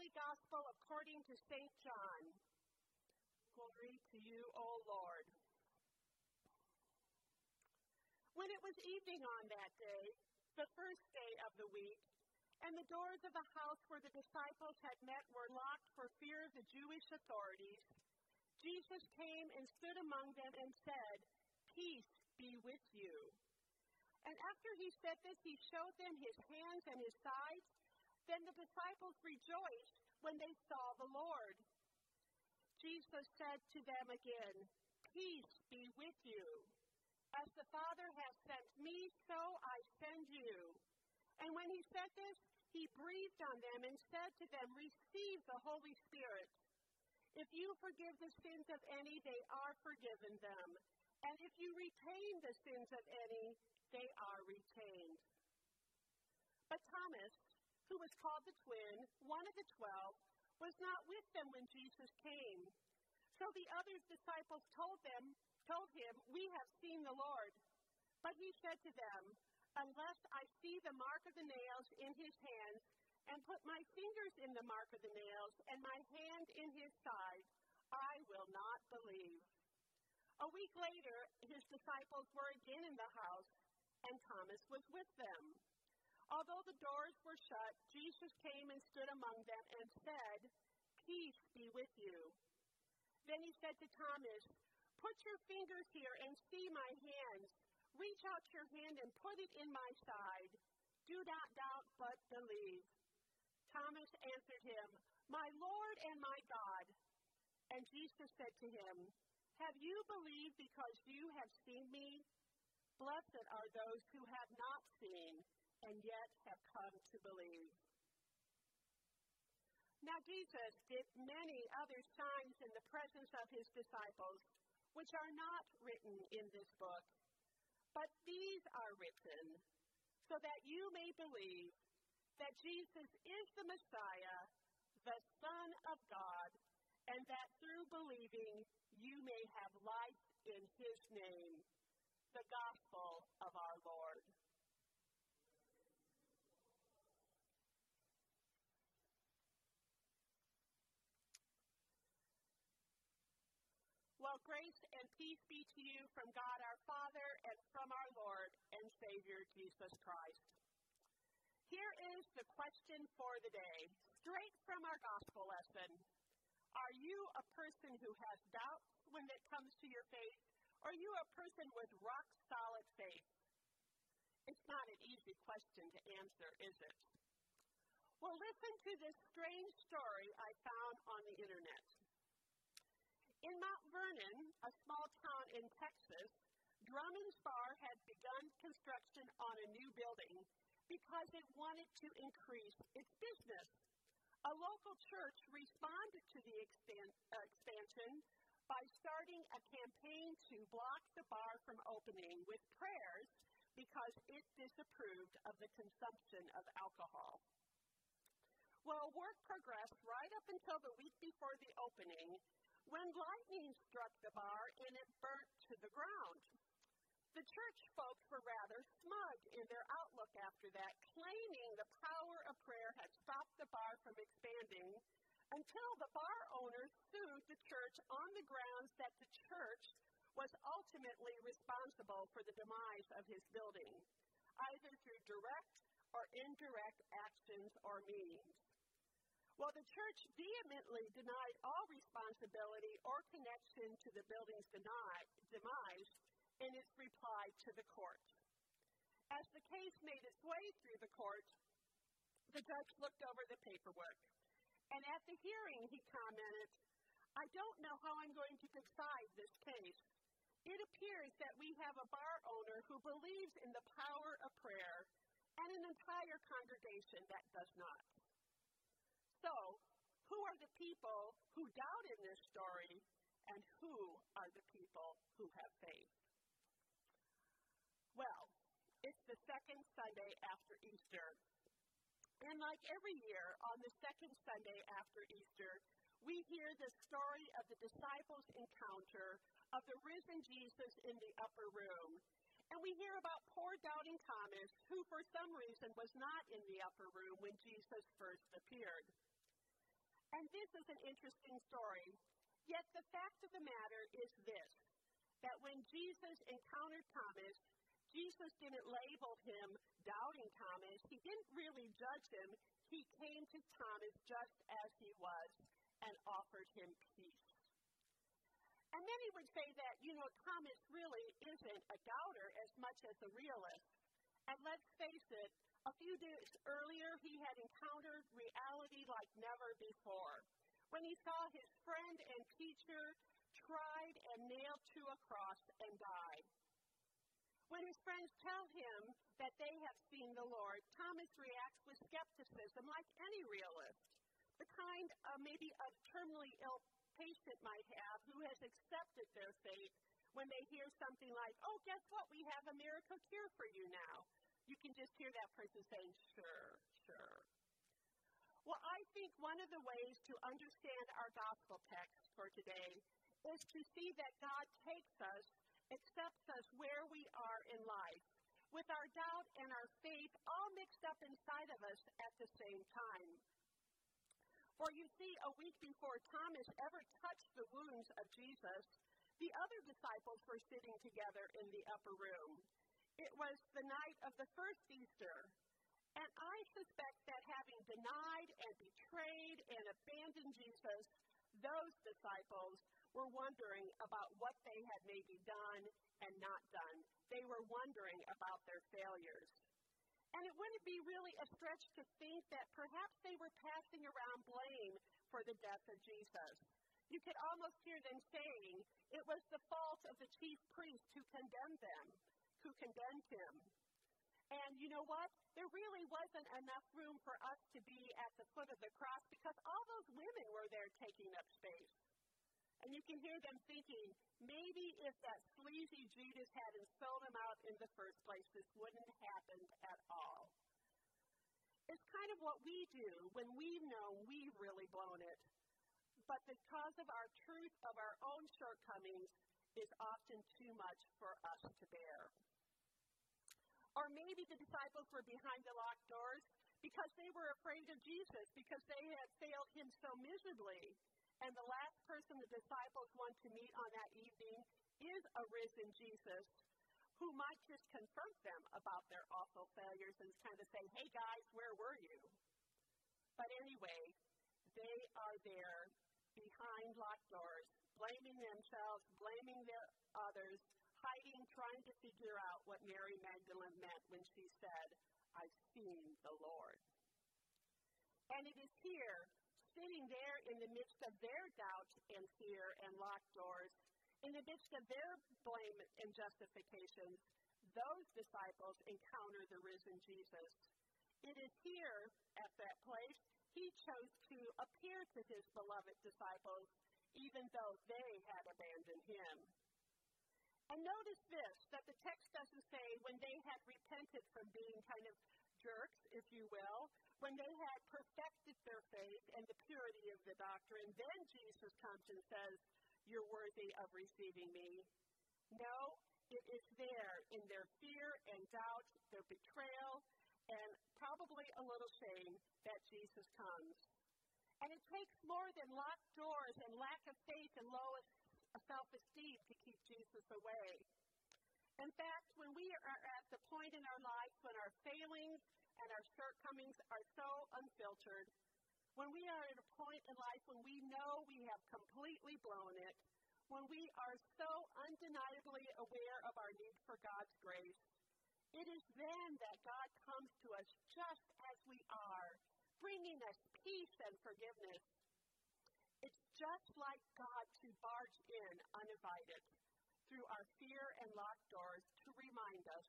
Holy Gospel according to St. John. Glory to you, O Lord. When it was evening on that day, the first day of the week, and the doors of the house where the disciples had met were locked for fear of the Jewish authorities, Jesus came and stood among them and said, Peace be with you. And after he said this, he showed them his hands and his sides. Then the disciples rejoiced when they saw the Lord. Jesus said to them again, Peace be with you. As the Father has sent me, so I send you. And when he said this, he breathed on them and said to them, Receive the Holy Spirit. If you forgive the sins of any, they are forgiven them. And if you retain the sins of any, they are retained. But Thomas, who was called the twin, one of the twelve, was not with them when Jesus came. So the other disciples told them, told him, We have seen the Lord. But he said to them, Unless I see the mark of the nails in his hands, and put my fingers in the mark of the nails, and my hand in his side, I will not believe. A week later, his disciples were again in the house, and Thomas was with them. Although the doors were shut, Jesus came and stood among them and said, Peace be with you. Then he said to Thomas, Put your fingers here and see my hands. Reach out your hand and put it in my side. Do not doubt, but believe. Thomas answered him, My Lord and my God. And Jesus said to him, Have you believed because you have seen me? Blessed are those who have not seen and yet have come to believe. Now, Jesus did many other signs in the presence of his disciples, which are not written in this book, but these are written so that you may believe that Jesus is the Messiah, the Son of God, and that through believing you may have life in his name, the gospel of our Lord. Well, grace and peace be to you from God our Father and from our Lord and Savior Jesus Christ. Here is the question for the day, straight from our gospel lesson. Are you a person who has doubts when it comes to your faith? Or are you a person with rock solid faith? It's not an easy question to answer, is it? Well, listen to this strange story I found on the internet. In Mount Vernon, a small town in Texas, Drummond's Bar had begun construction on a new building because it wanted to increase its business. A local church responded to the expan- uh, expansion by starting a campaign to block the bar from opening with prayers because it disapproved of the consumption of alcohol. Well, work progressed right up until the week before the opening when lightning struck the bar and it burnt to the ground. The church folks were rather smug in their outlook after that, claiming the power of prayer had stopped the bar from expanding until the bar owner sued the church on the grounds that the church was ultimately responsible for the demise of his building, either through direct or indirect actions or means. Well, the church vehemently denied all responsibility or connection to the building's demise in its reply to the court. As the case made its way through the court, the judge looked over the paperwork. And at the hearing, he commented, I don't know how I'm going to decide this case. It appears that we have a bar owner who believes in the power of prayer and an entire congregation that does not. So, who are the people who doubt in this story, and who are the people who have faith? Well, it's the second Sunday after Easter. And like every year, on the second Sunday after Easter, we hear the story of the disciples' encounter of the risen Jesus in the upper room. And we hear about poor doubting Thomas, who for some reason was not in the upper room when Jesus first appeared. And this is an interesting story. Yet the fact of the matter is this that when Jesus encountered Thomas, Jesus didn't label him doubting Thomas. He didn't really judge him. He came to Thomas just as he was and offered him peace. And many would say that, you know, Thomas really isn't a doubter as much as a realist. And let's face it, a few days earlier he had encountered reality like never before. When he saw his friend and teacher tried and nailed to a cross and died. When his friends tell him that they have seen the Lord, Thomas reacts with skepticism like any realist, the kind uh, maybe a terminally ill patient might have who has accepted their fate when they hear something like, oh, guess what? We have a miracle cure for you now. You can just hear that person saying, sure, sure. Well, I think one of the ways to understand our gospel text for today is to see that God takes us, accepts us where we are in life, with our doubt and our faith all mixed up inside of us at the same time. For you see, a week before Thomas ever touched the wounds of Jesus, the other disciples were sitting together in the upper room. It was the night of the first Easter. And I suspect that having denied and betrayed and abandoned Jesus, those disciples were wondering about what they had maybe done and not done. They were wondering about their failures. And it wouldn't be really a stretch to think that perhaps they were passing around blame for the death of Jesus. You could almost hear them saying it was the fault of the chief priests who condemned them, who condemned him. And you know what? There really wasn't enough room for us to be at the foot of the cross because all those women were there taking up space. And you can hear them thinking, maybe if that sleazy Judas hadn't sold him out in the first place, this wouldn't have happened at all. It's kind of what we do when we know we've really blown it. But because of our truth of our own shortcomings is often too much for us to bear. Or maybe the disciples were behind the locked doors because they were afraid of Jesus, because they had failed him so miserably. And the last person the disciples want to meet on that evening is a risen Jesus who might just confront them about their awful failures and kind of say, hey guys, where were you? But anyway, they are there behind locked doors, blaming themselves, blaming the others, hiding, trying to figure out what Mary Magdalene meant when she said, I've seen the Lord. And it is here sitting there in the midst of their doubt and fear and locked doors, in the midst of their blame and justifications, those disciples encounter the risen Jesus. It is here at that place he chose to appear to his beloved disciples, even though they had abandoned him. And notice this that the text doesn't say when they had repented from being kind of jerks, if you will, when they had perfected their faith and the purity of the doctrine, then Jesus comes and says, You're worthy of receiving me. No, it is there in their fear and doubt, their betrayal, and probably a little shame that Jesus comes. And it takes more than locked doors and lack of faith and low self esteem to keep Jesus away. In fact, when we are at the point in our lives when our failings and our shortcomings are so unfiltered, when we are at a point in life when we know we have completely blown it, when we are so undeniably aware of our need for God's grace, it is then that God comes to us just as we are, bringing us peace and forgiveness. It's just like God to barge in uninvited through our fear and locked doors to remind us,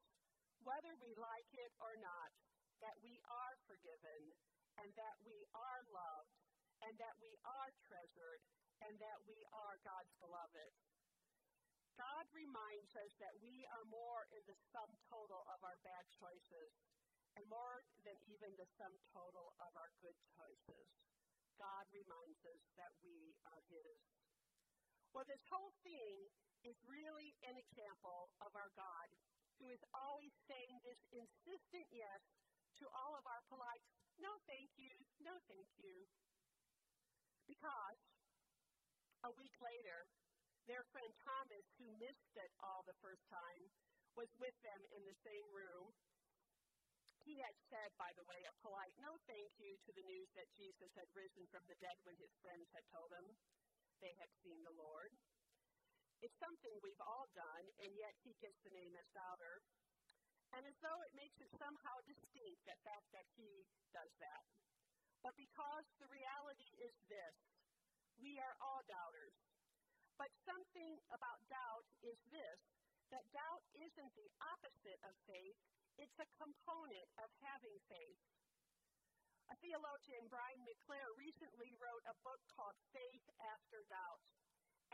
whether we like it or not, that we are forgiven and that we are loved and that we are treasured and that we are God's beloved. God reminds us that we are more in the sum total of our bad choices and more than even the sum total of our good choices. God reminds us that we are His. Well, this whole thing is really an example of our God, who is always saying this insistent yes to all of our polite, no thank you, no thank you. Because a week later, their friend Thomas, who missed it all the first time, was with them in the same room. He had said, by the way, a polite no thank you to the news that Jesus had risen from the dead when his friends had told him they had seen the Lord. It's something we've all done, and yet he gets the name as doubter. And as though it makes it somehow distinct, the fact that he does that. But because the reality is this we are all doubters. But something about doubt is this that doubt isn't the opposite of faith, it's a component of having faith. A theologian, Brian McLaren, recently wrote a book called Faith After Doubt.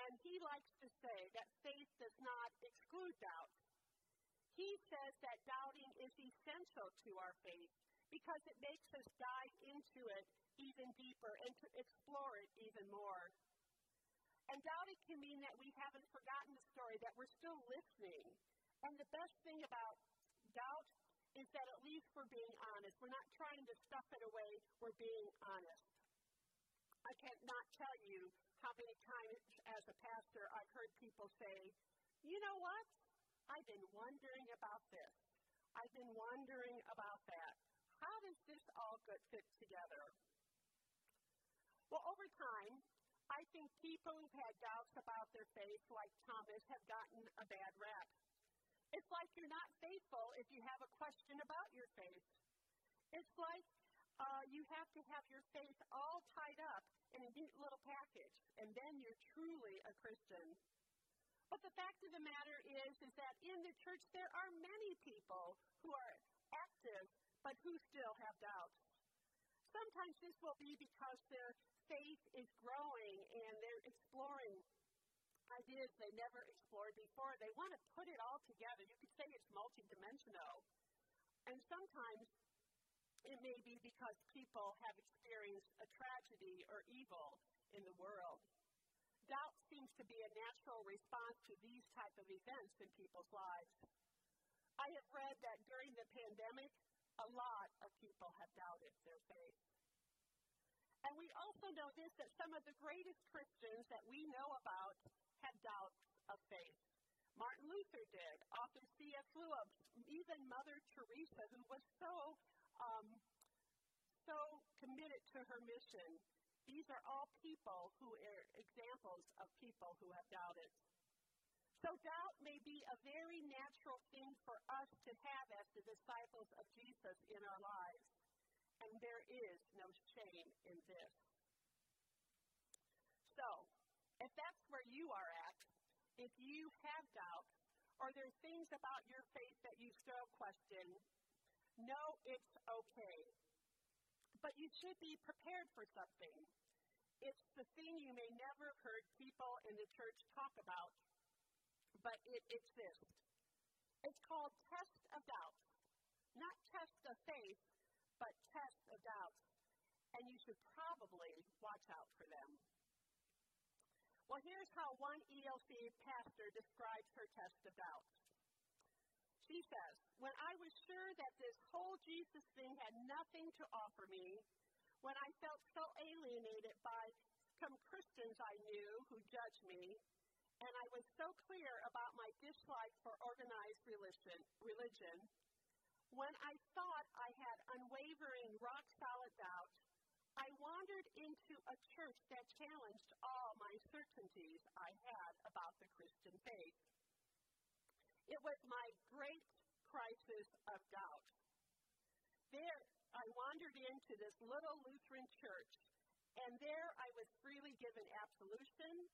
And he likes to say that faith does not exclude doubt. He says that doubting is essential to our faith because it makes us dive into it even deeper and to explore it even more. And doubting can mean that we haven't forgotten the story, that we're still listening. And the best thing about doubt is that at least we're being honest. We're not trying to stuff it away, we're being honest. I cannot tell you how many times as a pastor I've heard people say, you know what? I've been wondering about this. I've been wondering about that. How does this all fit together? Well, over time, I think people who've had doubts about their faith, like Thomas, have gotten a bad rap. It's like you're not faithful if you have a question about your faith. It's like uh, you have to have your faith all tied up in a neat little package, and then you're truly a Christian. But the fact of the matter is, is that in the church there are many people who are active, but who still have doubts. Sometimes this will be because their faith is growing and they're exploring ideas they never explored before. They want to put it all together. You could say it's multidimensional. And sometimes it may be because people have experienced a tragedy or evil in the world. Doubt seems to be a natural response to these type of events in people's lives. I have read that during the pandemic, a lot of people have doubted their faith. And we also know this that some of the greatest Christians that we know about had doubts of faith. Martin Luther did, author C.S. Lewis, even Mother Teresa, who was so um, so committed to her mission. These are all people who are examples of people who have doubted. So, doubt may be a very natural thing for us to have as the disciples of Jesus in our lives. And there is no shame in this. So, if that's where you are at, if you have doubts, or there are things about your faith that you still question, know it's okay. But you should be prepared for something. It's the thing you may never have heard people in the church talk about, but it, this. It's called test of doubts. Not test of faith, doubts. And you should probably watch out for them. Well, here's how one ELC pastor describes her test of doubts. She says, When I was sure that this whole Jesus thing had nothing to offer me, when I felt so alienated by some Christians I knew who judged me, and I was so clear about my dislike for organized religion, religion when I thought I had unwavering, rock solid doubt, I wandered into a church that challenged all my certainties I had about the Christian faith. It was my great crisis of doubt. There, I wandered into this little Lutheran church, and there I was freely given absolution.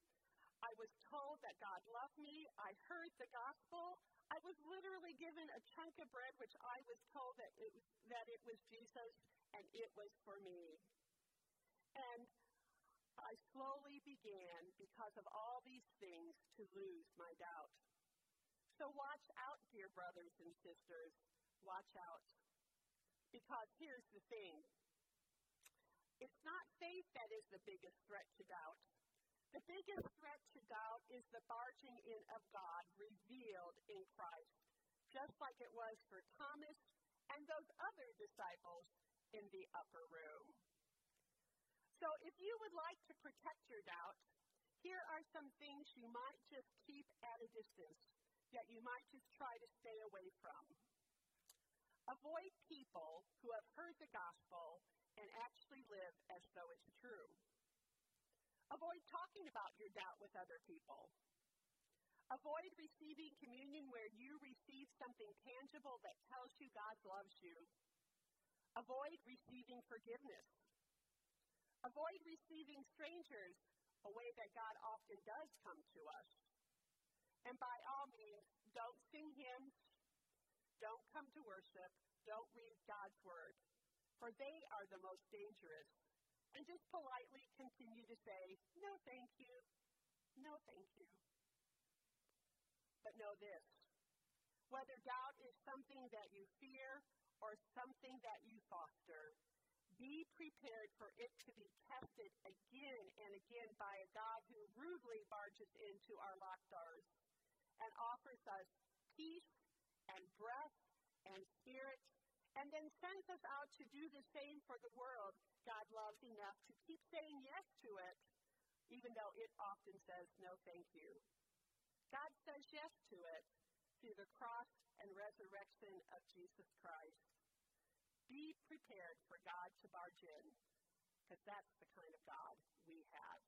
I was told that God loved me. I heard the gospel. I was literally given a chunk of bread, which I was told that it was, that it was Jesus and it was for me. And I slowly began, because of all these things, to lose my doubt. So watch out, dear brothers and sisters. Watch out. Because here's the thing it's not faith that is the biggest threat to doubt. The biggest threat to doubt is the barging in of God revealed in Christ, just like it was for Thomas and those other disciples in the upper room. So if you would like to protect your doubt, here are some things you might just keep at a distance, that you might just try to stay away from. Avoid people who have heard the gospel and actually live as though it's true. Avoid talking about your doubt with other people. Avoid receiving communion where you receive something tangible that tells you God loves you. Avoid receiving forgiveness. Avoid receiving strangers a way that God often does come to us. And by all means, don't sing hymns, don't come to worship, don't read God's word, for they are the most dangerous. And just politely continue to say, no, thank you, no, thank you. But know this whether doubt is something that you fear or something that you foster, be prepared for it to be tested again and again by a God who rudely barges into our locked doors and offers us peace and breath and spirit, and then sends us out to do the same for the world God loves enough to keep saying yes to it, even though it often says no thank you. God says yes to it through the cross and resurrection of Jesus Christ. Be prepared for God to barge in, because that's the kind of God we have.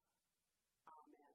Amen.